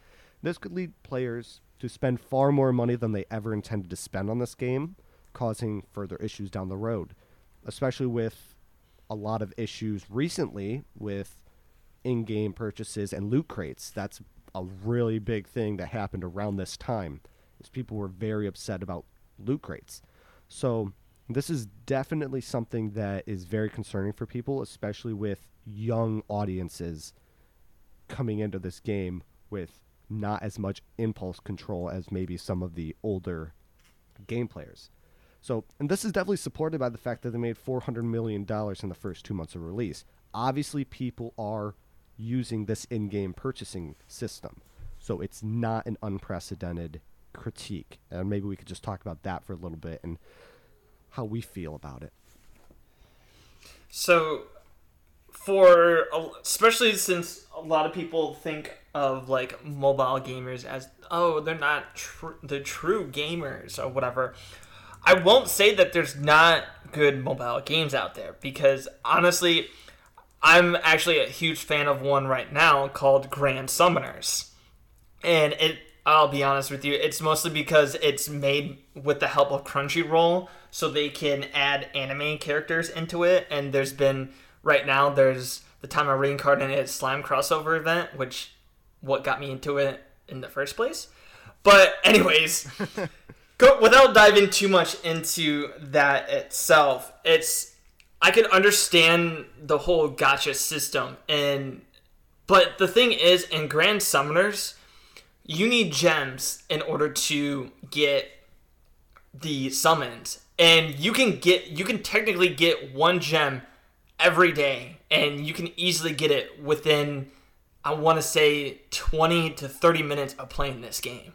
This could lead players to spend far more money than they ever intended to spend on this game, causing further issues down the road. Especially with a lot of issues recently with in-game purchases and loot crates. That's a really big thing that happened around this time. Is people were very upset about loot crates. So this is definitely something that is very concerning for people, especially with young audiences coming into this game with not as much impulse control as maybe some of the older game players. So, and this is definitely supported by the fact that they made $400 million in the first two months of release. Obviously, people are using this in game purchasing system. So, it's not an unprecedented critique. And maybe we could just talk about that for a little bit and how we feel about it. So, for especially since a lot of people think of like mobile gamers as oh they're not tr- the true gamers or whatever. I won't say that there's not good mobile games out there because honestly, I'm actually a huge fan of one right now called Grand Summoners, and it. I'll be honest with you, it's mostly because it's made with the help of Crunchyroll, so they can add anime characters into it. And there's been right now there's the time I reincarnated slime crossover event, which what got me into it in the first place. But anyways, go without diving too much into that itself. It's I can understand the whole gacha system and but the thing is in Grand Summoners you need gems in order to get the summons. And you can get you can technically get one gem every day and you can easily get it within i want to say 20 to 30 minutes of playing this game.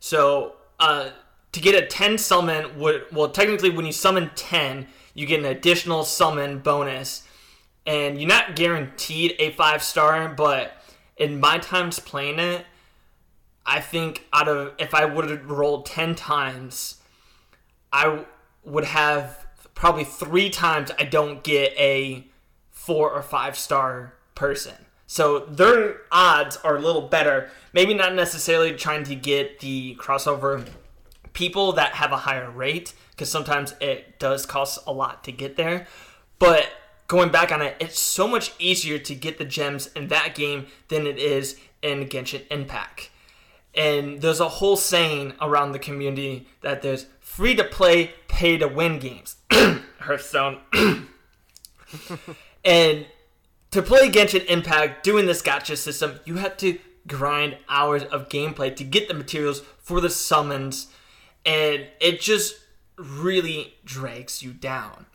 So uh, to get a 10 summon would well technically when you summon 10 you get an additional summon bonus. And you're not guaranteed a five star but in my times playing it i think out of if i would have rolled 10 times i would have probably three times I don't get a four or five star person. So their odds are a little better. Maybe not necessarily trying to get the crossover people that have a higher rate, because sometimes it does cost a lot to get there. But going back on it, it's so much easier to get the gems in that game than it is in Genshin Impact. And there's a whole saying around the community that there's free to play, pay to win games. Hearthstone. and to play Genshin Impact, doing this gacha system, you have to grind hours of gameplay to get the materials for the summons, and it just really drags you down.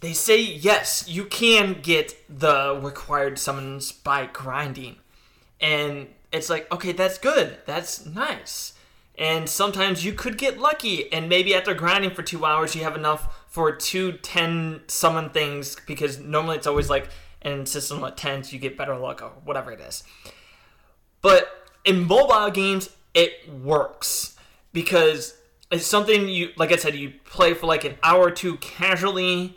They say yes, you can get the required summons by grinding, and it's like, okay, that's good, that's nice. And sometimes you could get lucky, and maybe after grinding for two hours, you have enough for two 10 summon things because normally it's always like in system of 10s, you get better luck or whatever it is. But in mobile games, it works because it's something you, like I said, you play for like an hour or two casually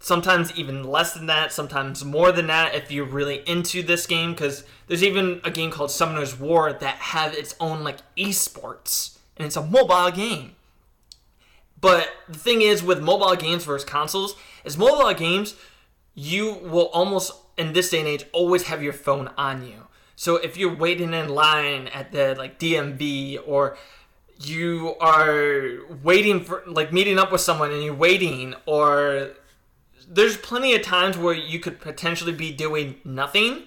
sometimes even less than that, sometimes more than that if you're really into this game. Because there's even a game called Summoner's War that have its own like esports, and it's a mobile game. But the thing is, with mobile games versus consoles, is mobile games, you will almost in this day and age always have your phone on you. So if you're waiting in line at the like DMV or you are waiting for like meeting up with someone and you're waiting or there's plenty of times where you could potentially be doing nothing.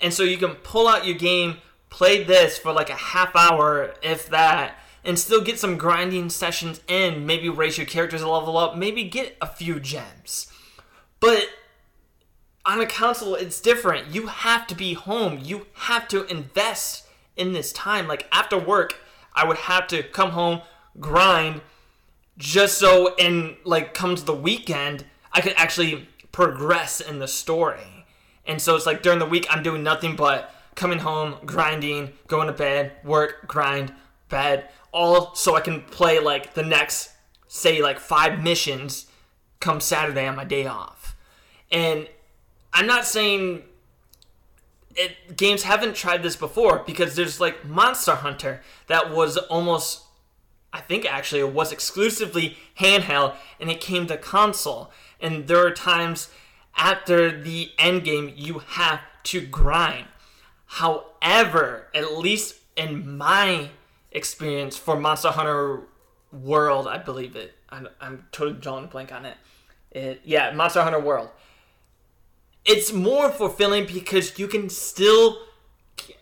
And so you can pull out your game, play this for like a half hour, if that, and still get some grinding sessions in, maybe raise your characters a level up, maybe get a few gems. But on a console, it's different. You have to be home. You have to invest in this time. Like after work, I would have to come home, grind, just so in like comes the weekend, I could actually progress in the story. And so it's like during the week, I'm doing nothing but coming home, grinding, going to bed, work, grind, bed, all so I can play like the next, say, like five missions come Saturday on my day off. And I'm not saying it, games haven't tried this before because there's like Monster Hunter that was almost I think actually it was exclusively handheld and it came to console and there are times after the end game you have to grind. However, at least in my experience for Monster Hunter World, I believe it. I'm, I'm totally drawing a blank on it. it. Yeah, Monster Hunter World. It's more fulfilling because you can still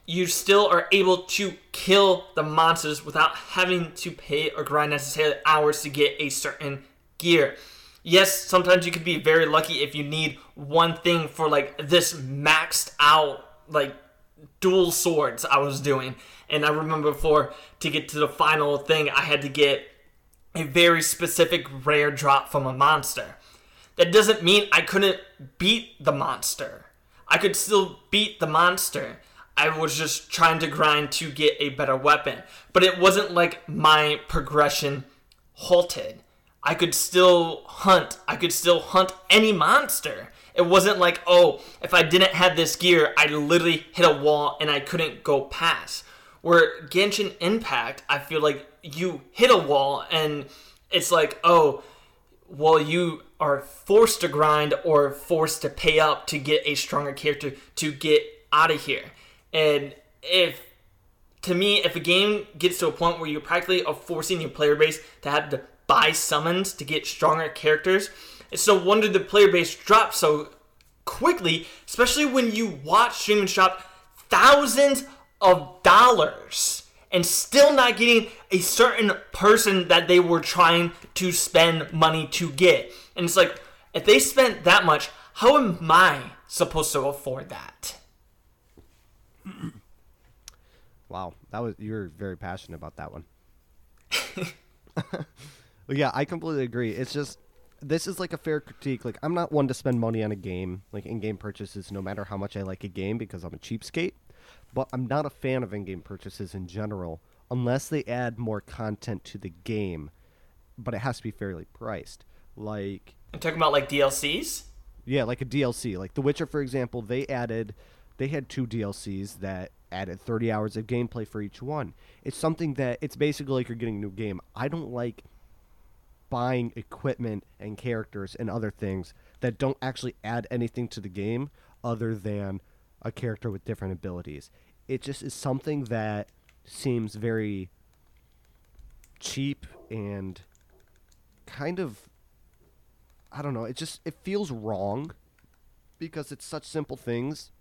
you still are able to kill the monsters without having to pay or grind necessarily hours to get a certain gear yes, sometimes you could be very lucky if you need one thing for like this maxed out like dual swords I was doing. And I remember before to get to the final thing, I had to get a very specific rare drop from a monster. That doesn't mean I couldn't beat the monster. I could still beat the monster. I was just trying to grind to get a better weapon. But it wasn't like my progression halted. I could still hunt. I could still hunt any monster. It wasn't like, oh, if I didn't have this gear, I literally hit a wall and I couldn't go past. Where Genshin Impact, I feel like you hit a wall and it's like, oh, well, you are forced to grind or forced to pay up to get a stronger character to get out of here. And if, to me, if a game gets to a point where you're practically forcing your player base to have to buy summons to get stronger characters. It's no wonder the player base dropped so quickly, especially when you watch Stream and Shop thousands of dollars and still not getting a certain person that they were trying to spend money to get. And it's like, if they spent that much, how am I supposed to afford that? Wow, that was you were very passionate about that one. yeah, I completely agree. It's just this is like a fair critique. Like I'm not one to spend money on a game, like in-game purchases, no matter how much I like a game, because I'm a cheapskate. But I'm not a fan of in-game purchases in general, unless they add more content to the game. But it has to be fairly priced. Like I'm talking about like DLCs. Yeah, like a DLC. Like The Witcher, for example, they added, they had two DLCs that added 30 hours of gameplay for each one. It's something that it's basically like you're getting a new game. I don't like buying equipment and characters and other things that don't actually add anything to the game other than a character with different abilities. It just is something that seems very cheap and kind of I don't know, it just it feels wrong because it's such simple things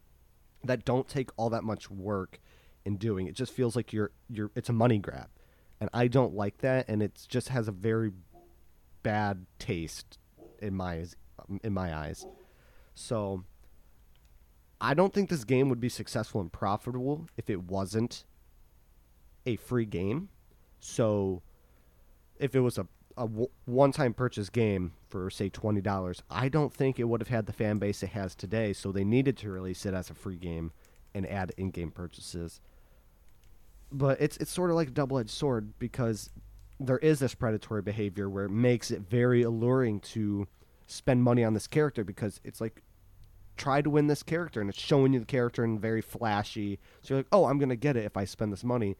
that don't take all that much work in doing. It just feels like you're you're it's a money grab. And I don't like that and it just has a very bad taste in my in my eyes. So I don't think this game would be successful and profitable if it wasn't a free game. So if it was a a one-time purchase game for say twenty dollars, I don't think it would have had the fan base it has today. So they needed to release it as a free game and add in-game purchases. But it's it's sort of like a double-edged sword because there is this predatory behavior where it makes it very alluring to spend money on this character because it's like try to win this character and it's showing you the character and very flashy. So you're like, oh, I'm gonna get it if I spend this money,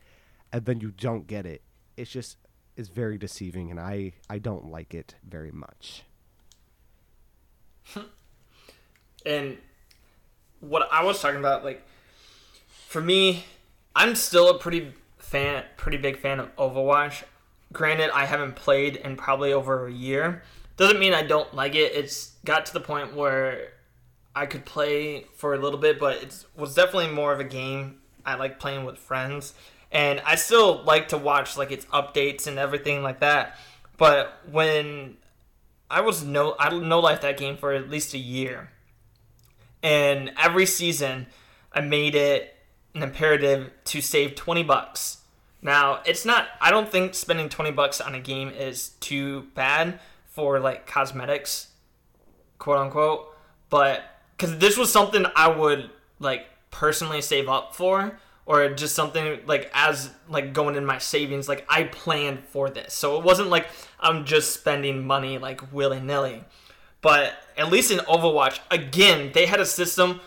and then you don't get it. It's just is very deceiving, and I I don't like it very much. and what I was talking about, like for me, I'm still a pretty fan, pretty big fan of Overwatch. Granted, I haven't played in probably over a year. Doesn't mean I don't like it. It's got to the point where I could play for a little bit, but it was definitely more of a game I like playing with friends and I still like to watch like its updates and everything like that. But when I was no I no life that game for at least a year, and every season I made it an imperative to save twenty bucks. Now it's not. I don't think spending twenty bucks on a game is too bad for like cosmetics, quote unquote. But because this was something I would like personally save up for or just something like as like going in my savings like i planned for this so it wasn't like i'm just spending money like willy-nilly but at least in overwatch again they had a system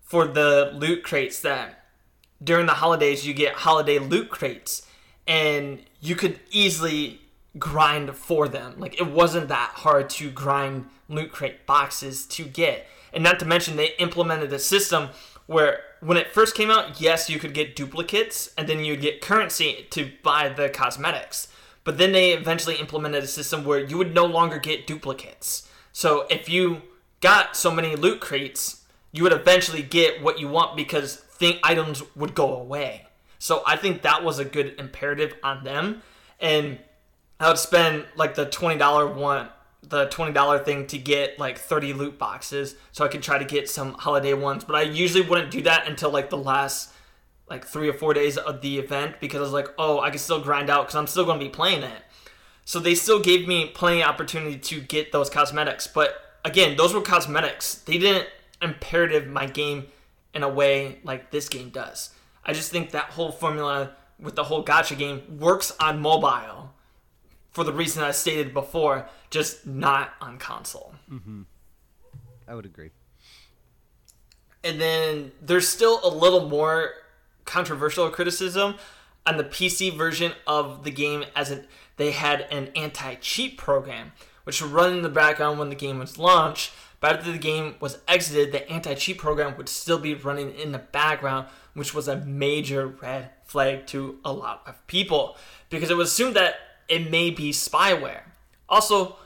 for the loot crates that during the holidays you get holiday loot crates and you could easily grind for them like it wasn't that hard to grind loot crate boxes to get and not to mention they implemented a system where when it first came out, yes, you could get duplicates and then you'd get currency to buy the cosmetics. But then they eventually implemented a system where you would no longer get duplicates. So if you got so many loot crates, you would eventually get what you want because thing items would go away. So I think that was a good imperative on them. And I would spend like the twenty dollar one the $20 thing to get like 30 loot boxes so I could try to get some holiday ones. But I usually wouldn't do that until like the last like three or four days of the event because I was like, oh, I can still grind out because I'm still going to be playing it. So they still gave me plenty of opportunity to get those cosmetics. But again, those were cosmetics. They didn't imperative my game in a way like this game does. I just think that whole formula with the whole gacha game works on mobile for the reason I stated before, just not on console. Mm-hmm. I would agree. And then there's still a little more controversial criticism on the PC version of the game, as it, they had an anti cheat program, which would run in the background when the game was launched. But after the game was exited, the anti cheat program would still be running in the background, which was a major red flag to a lot of people because it was assumed that it may be spyware. Also,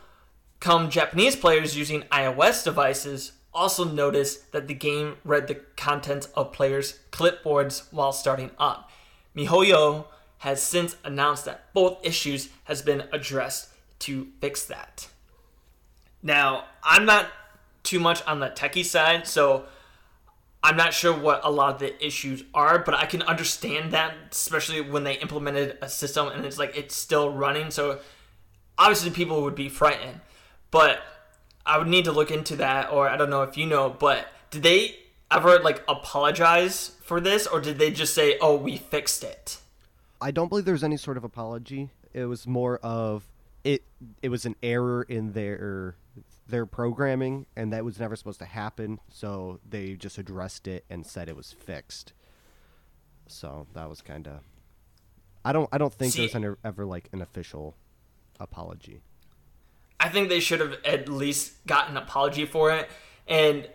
come Japanese players using iOS devices, also noticed that the game read the contents of players' clipboards while starting up. MiHoYo has since announced that both issues has been addressed to fix that. Now, I'm not too much on the techie side, so I'm not sure what a lot of the issues are, but I can understand that, especially when they implemented a system and it's like it's still running. So obviously, people would be frightened, but I would need to look into that, or I don't know if you know, but did they ever like apologize for this, or did they just say, "Oh, we fixed it"? I don't believe there was any sort of apology. It was more of it. It was an error in their their programming, and that was never supposed to happen. So they just addressed it and said it was fixed. So that was kind of. I don't. I don't think See- there's ever, ever like an official apology. I think they should have at least gotten an apology for it. And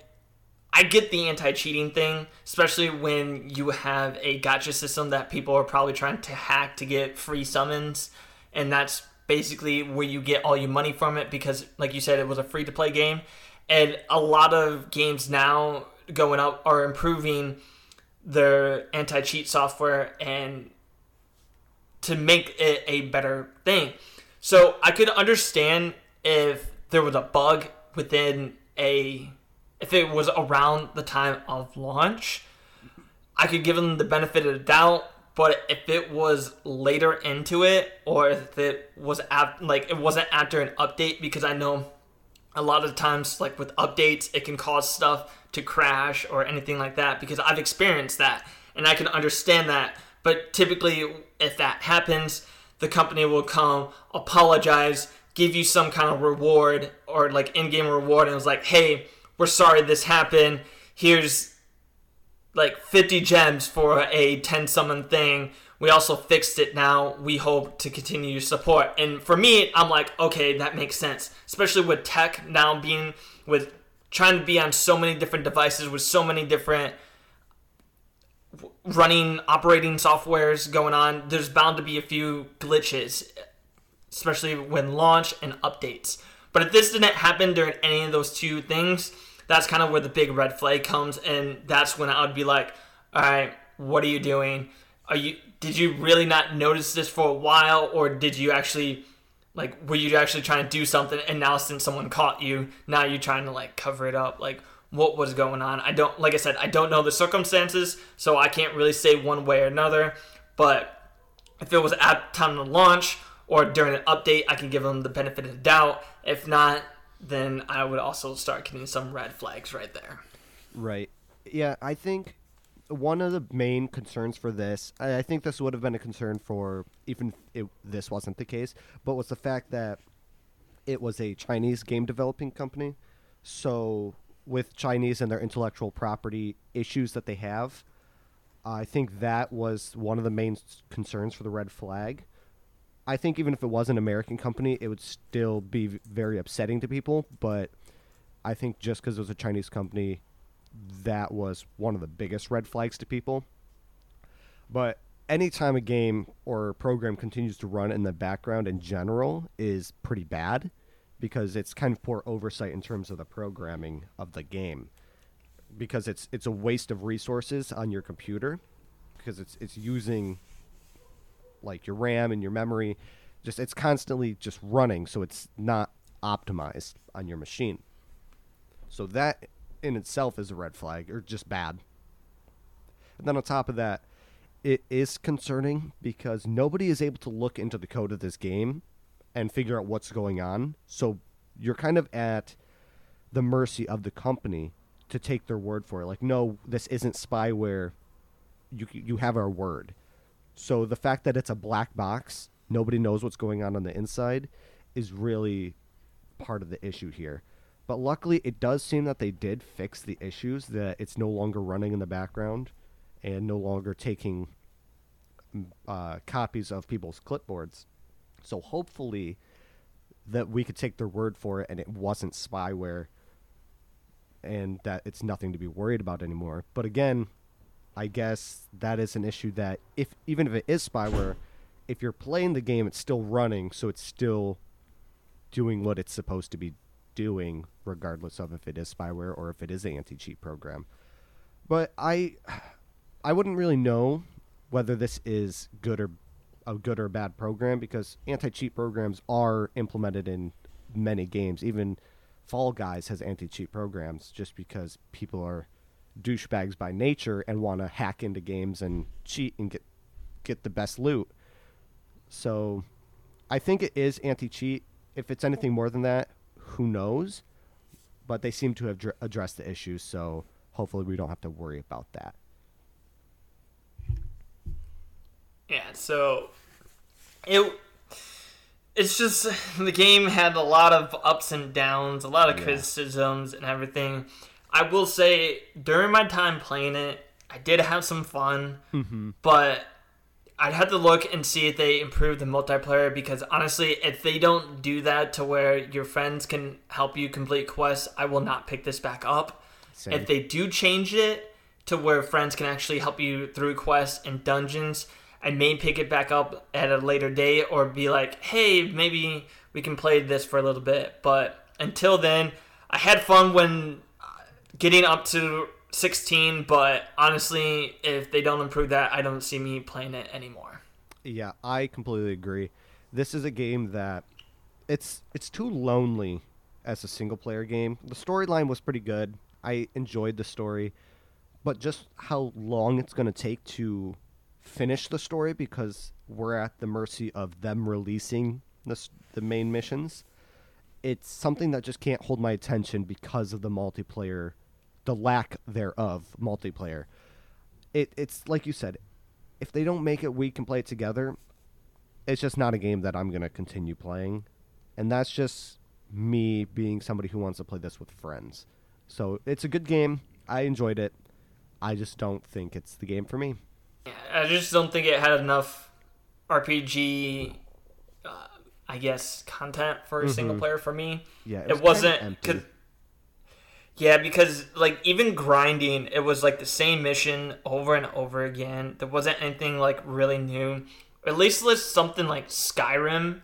I get the anti cheating thing, especially when you have a gacha system that people are probably trying to hack to get free summons. And that's basically where you get all your money from it because, like you said, it was a free to play game. And a lot of games now going up are improving their anti cheat software and to make it a better thing. So I could understand if there was a bug within a if it was around the time of launch, I could give them the benefit of the doubt. But if it was later into it, or if it was like it wasn't after an update, because I know a lot of times, like with updates, it can cause stuff to crash or anything like that. Because I've experienced that, and I can understand that. But typically, if that happens, the company will come, apologize, give you some kind of reward or like in-game reward, and it was like, "Hey, we're sorry this happened. Here's like 50 gems for a 10 summon thing. We also fixed it now. We hope to continue support. And for me, I'm like, okay, that makes sense. Especially with tech now being with trying to be on so many different devices with so many different running operating softwares going on. There's bound to be a few glitches, especially when launch and updates. But if this didn't happen during any of those two things, that's kind of where the big red flag comes, and that's when I would be like, "All right, what are you doing? Are you did you really not notice this for a while, or did you actually like were you actually trying to do something, and now since someone caught you, now you're trying to like cover it up? Like what was going on? I don't like I said, I don't know the circumstances, so I can't really say one way or another, but if it was at time to launch or during an update, I can give them the benefit of the doubt. If not, then I would also start getting some red flags right there. Right. Yeah, I think one of the main concerns for this, I think this would have been a concern for even if this wasn't the case, but was the fact that it was a Chinese game developing company. So, with Chinese and their intellectual property issues that they have, I think that was one of the main concerns for the red flag. I think even if it was an American company, it would still be very upsetting to people. But I think just because it was a Chinese company, that was one of the biggest red flags to people. But anytime a game or program continues to run in the background in general is pretty bad because it's kind of poor oversight in terms of the programming of the game because it's it's a waste of resources on your computer because it's it's using like your RAM and your memory just it's constantly just running so it's not optimized on your machine. So that in itself is a red flag or just bad. And then on top of that, it is concerning because nobody is able to look into the code of this game and figure out what's going on. So you're kind of at the mercy of the company to take their word for it. Like, no, this isn't spyware. You you have our word. So the fact that it's a black box, nobody knows what's going on on the inside, is really part of the issue here. But luckily, it does seem that they did fix the issues. That it's no longer running in the background, and no longer taking mm, uh, copies of people's clipboards. So hopefully, that we could take their word for it, and it wasn't spyware, and that it's nothing to be worried about anymore. But again, I guess that is an issue that if even if it is spyware, if you're playing the game, it's still running, so it's still doing what it's supposed to be doing, regardless of if it is spyware or if it is an anti-cheat program. But I, I wouldn't really know whether this is good or a good or bad program because anti-cheat programs are implemented in many games. Even Fall Guys has anti-cheat programs just because people are douchebags by nature and want to hack into games and cheat and get get the best loot. So, I think it is anti-cheat. If it's anything more than that, who knows? But they seem to have dr- addressed the issue, so hopefully we don't have to worry about that. Yeah, so it it's just the game had a lot of ups and downs, a lot of Yeah. criticisms and everything. I will say during my time playing it, I did have some fun, mm-hmm. but I'd have to look and see if they improved the multiplayer because honestly, if they don't do that to where your friends can help you complete quests, I will not pick this back up. Same. If they do change it to where friends can actually help you through quests and dungeons, I may pick it back up at a later date or be like, hey, maybe we can play this for a little bit. But until then, I had fun when getting up to 16, but honestly, if they don't improve that, I don't see me playing it anymore. Yeah, I completely agree. This is a game that it's it's too lonely as a single player game. The storyline was pretty good. I enjoyed the story, but just how long it's going to take to finish the story because we're at the mercy of them releasing the the main missions. It's something that just can't hold my attention because of the multiplayer, the lack thereof multiplayer. It it's like you said, if they don't make it we can play it together, it's just not a game that I'm going to continue playing. And that's just me being somebody who wants to play this with friends. So it's a good game. I enjoyed it. I just don't think it's the game for me. I just don't think it had enough RPG, uh, I guess, content for a single player for me. Yeah, it, it was kinda wasn't. empty. Cause, yeah, because like even grinding, it was like the same mission over and over again. There wasn't anything like really new. At least with something like Skyrim,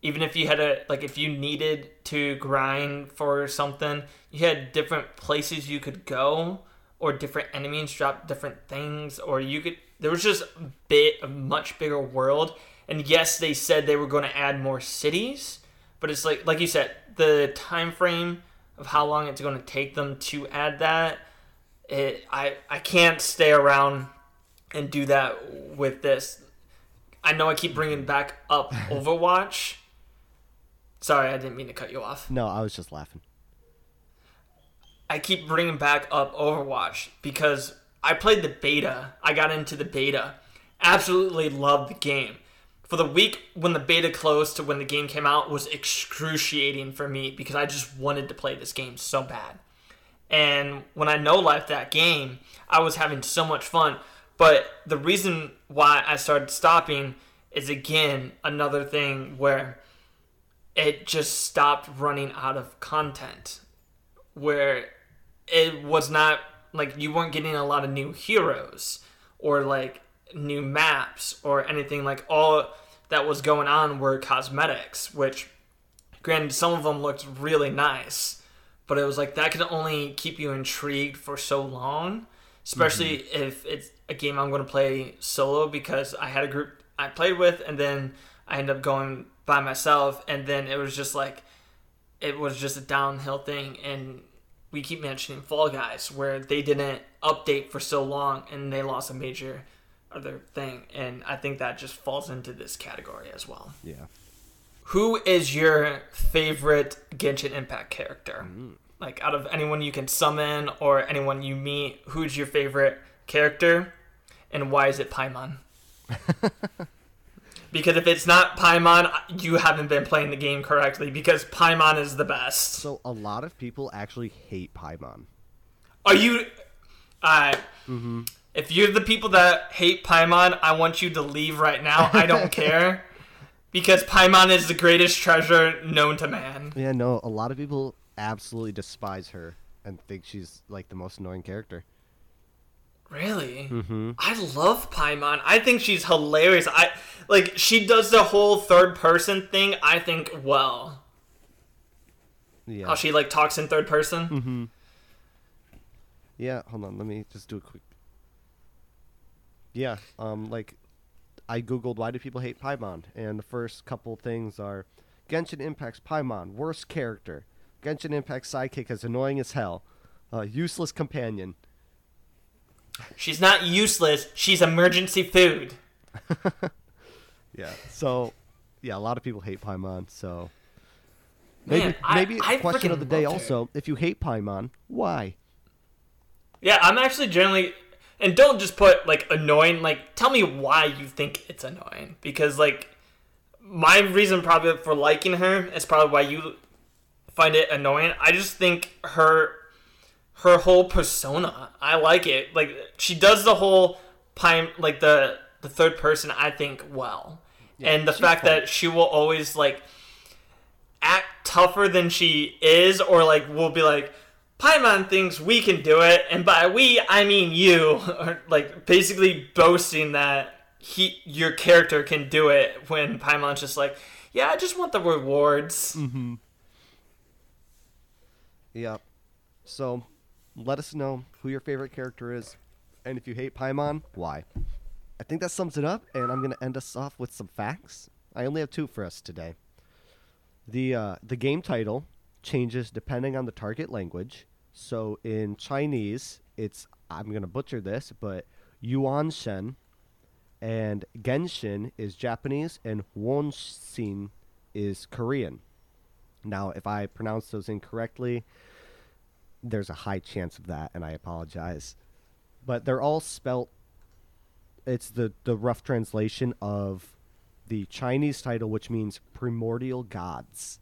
even if you had a like if you needed to grind for something, you had different places you could go, or different enemies drop different things, or you could. There was just a bit a much bigger world. And yes, they said they were going to add more cities, but it's like like you said, the time frame of how long it's going to take them to add that. It I I can't stay around and do that with this. I know I keep bringing back up Overwatch. Sorry, I didn't mean to cut you off. No, I was just laughing. I keep bringing back up Overwatch because I played the beta. I got into the beta. Absolutely loved the game. For the week when the beta closed to when the game came out was excruciating for me because I just wanted to play this game so bad. And when I no life that game, I was having so much fun. But the reason why I started stopping is again another thing where it just stopped running out of content. Where it was not like you weren't getting a lot of new heroes or like new maps or anything like all that was going on were cosmetics which granted some of them looked really nice but it was like that could only keep you intrigued for so long especially mm-hmm. if it's a game i'm going to play solo because i had a group i played with and then i ended up going by myself and then it was just like it was just a downhill thing and we keep mentioning fall guys where they didn't update for so long and they lost a major other thing and i think that just falls into this category as well Yeah. who is your favorite genshin impact character like out of anyone you can summon or anyone you meet who's your favorite character and why is it paimon because if it's not paimon you haven't been playing the game correctly because paimon is the best So a lot of people actually hate Paimon. Are you? Uh, If you're the people that hate Paimon, I want you to leave right now. I don't care. Because Paimon is the greatest treasure known to man. Yeah, no, a lot of people absolutely despise her and think she's like the most annoying character. Really? Mm-hmm. I love Paimon. I think she's hilarious. I like she does the whole third person thing. I think well. Yeah. How she like talks in third person. Mm-hmm. Yeah, hold on. Let me just do a quick. Yeah, um, like I googled why do people hate Paimon, and the first couple things are Genshin Impact's Paimon worst character, Genshin Impact's sidekick is annoying as hell, uh, useless companion. She's not useless. She's emergency food. Yeah. So, yeah, a lot of people hate Paimon. So maybe Man, I- maybe I question of the day also: if you hate Paimon, why? Yeah, I'm actually generally and don't just put like annoying, like tell me why you think it's annoying. Because like my reason probably for liking her is probably why you find it annoying. I just think her her whole persona, I like it. Like she does the whole pine like the the third person I think well. and the fact that she will always like act tougher than she is, or like will be like, Paimon thinks we can do it, and by we I mean you, or like basically boasting that he your character can do it when Paimon's just like, yeah, I just want the rewards. Yeah. So, let us know who your favorite character is, and if you hate Paimon, why. I think that sums it up, and I'm gonna end us off with some facts. I only have two for us today. The uh, the game title changes depending on the target language. So in Chinese, it's I'm gonna butcher this, but Yuan Shen, and Genshin is Japanese, and Wonsin is Korean. Now, if I pronounce those incorrectly, there's a high chance of that, and I apologize. But they're all spelt. It's the the rough translation of the Chinese title, which means primordial gods.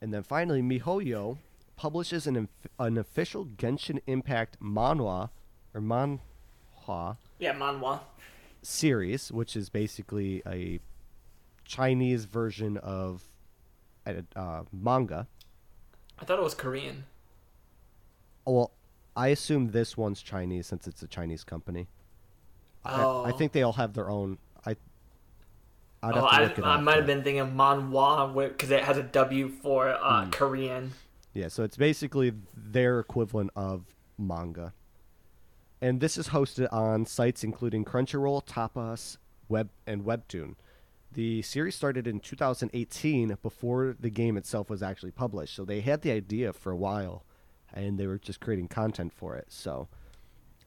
And then finally, MiHoYo publishes an an official Genshin Impact manhwa or manhwa Yeah, manhwa. series, which is basically a Chinese version of a uh, manga. I thought it was Korean. Well, I assume this one's Chinese since it's a Chinese company. I- Oh. I, think they all have their own. I. I'd oh, I, I might have been thinking manhwa because it has a W for uh, Hmm. Korean. Yeah, so it's basically their equivalent of manga. And this is hosted on sites including Crunchyroll, Tapas, Web, and Webtoon. The series started in 2018 before the game itself was actually published. So they had the idea for a while and they were just creating content for it. So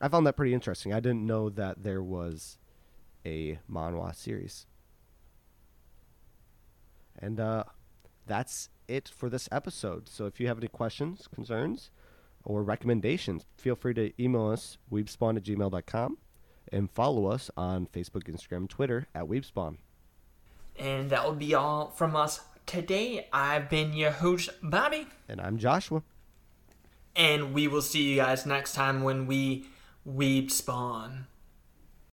I found that pretty interesting. I didn't know that there was a manhwa series. And uh, that's it for this episode. So if you have any questions, concerns, or recommendations, feel free to email us, weebspawn at gmail.com, and follow us on Facebook, Instagram, and Twitter at weebspawn. And that will be all from us today. I've been your host, Bobby, And I'm Joshua. and we will see you guys next time when we weeb spawn.